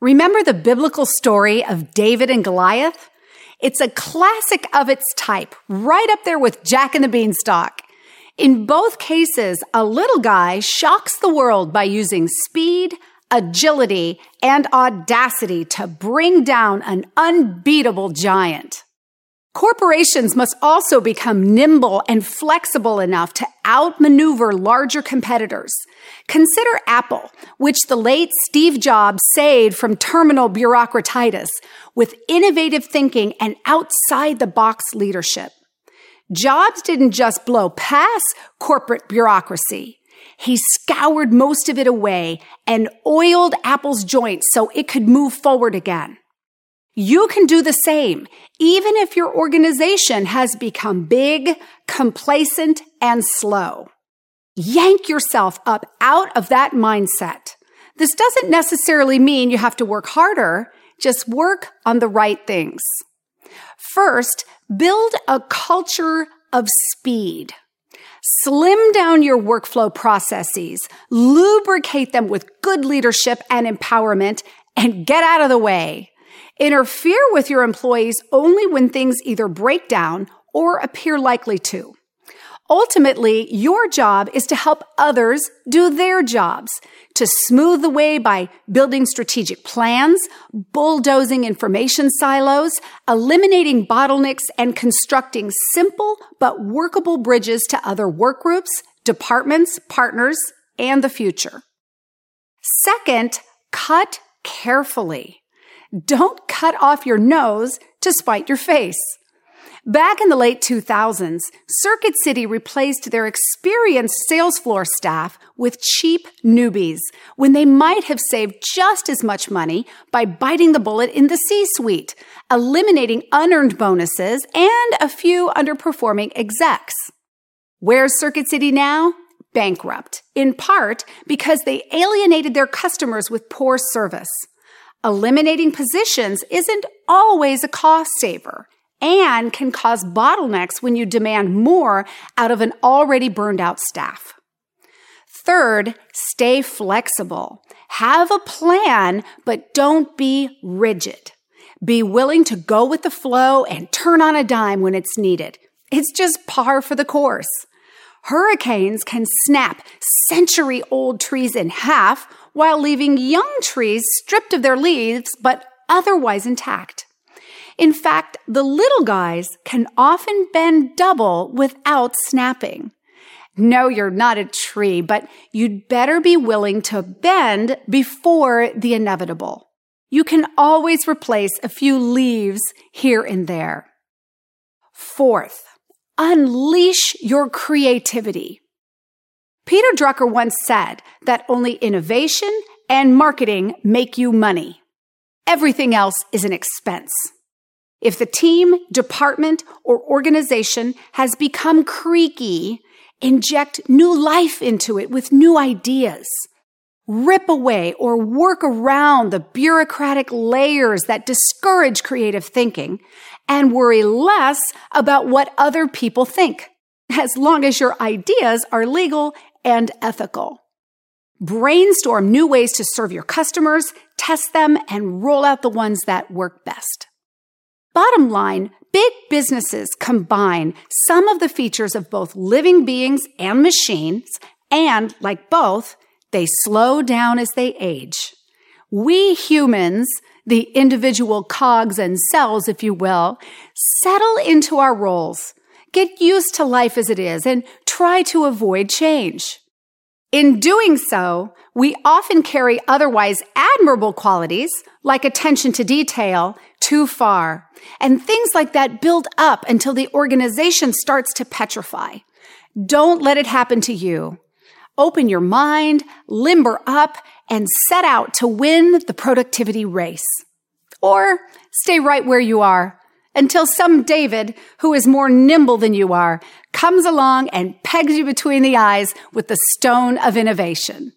Remember the biblical story of David and Goliath? It's a classic of its type, right up there with Jack and the Beanstalk. In both cases, a little guy shocks the world by using speed, agility, and audacity to bring down an unbeatable giant. Corporations must also become nimble and flexible enough to outmaneuver larger competitors. Consider Apple, which the late Steve Jobs saved from terminal bureaucratitis with innovative thinking and outside the box leadership. Jobs didn't just blow past corporate bureaucracy. He scoured most of it away and oiled Apple's joints so it could move forward again. You can do the same, even if your organization has become big, complacent, and slow. Yank yourself up out of that mindset. This doesn't necessarily mean you have to work harder, just work on the right things. First, build a culture of speed. Slim down your workflow processes, lubricate them with good leadership and empowerment, and get out of the way. Interfere with your employees only when things either break down or appear likely to. Ultimately, your job is to help others do their jobs, to smooth the way by building strategic plans, bulldozing information silos, eliminating bottlenecks, and constructing simple but workable bridges to other work groups, departments, partners, and the future. Second, cut carefully. Don't cut off your nose to spite your face. Back in the late 2000s, Circuit City replaced their experienced sales floor staff with cheap newbies when they might have saved just as much money by biting the bullet in the C-suite, eliminating unearned bonuses and a few underperforming execs. Where's Circuit City now? Bankrupt, in part because they alienated their customers with poor service. Eliminating positions isn't always a cost saver and can cause bottlenecks when you demand more out of an already burned out staff. Third, stay flexible. Have a plan, but don't be rigid. Be willing to go with the flow and turn on a dime when it's needed. It's just par for the course. Hurricanes can snap century old trees in half while leaving young trees stripped of their leaves but otherwise intact. In fact, the little guys can often bend double without snapping. No, you're not a tree, but you'd better be willing to bend before the inevitable. You can always replace a few leaves here and there. Fourth, unleash your creativity. Peter Drucker once said that only innovation and marketing make you money. Everything else is an expense. If the team, department, or organization has become creaky, inject new life into it with new ideas. Rip away or work around the bureaucratic layers that discourage creative thinking and worry less about what other people think, as long as your ideas are legal and ethical. Brainstorm new ways to serve your customers, test them, and roll out the ones that work best. Bottom line, big businesses combine some of the features of both living beings and machines, and like both, they slow down as they age. We humans, the individual cogs and cells, if you will, settle into our roles, get used to life as it is, and try to avoid change. In doing so, we often carry otherwise admirable qualities, like attention to detail, too far. And things like that build up until the organization starts to petrify. Don't let it happen to you. Open your mind, limber up, and set out to win the productivity race. Or stay right where you are until some David, who is more nimble than you are, comes along and pegs you between the eyes with the stone of innovation.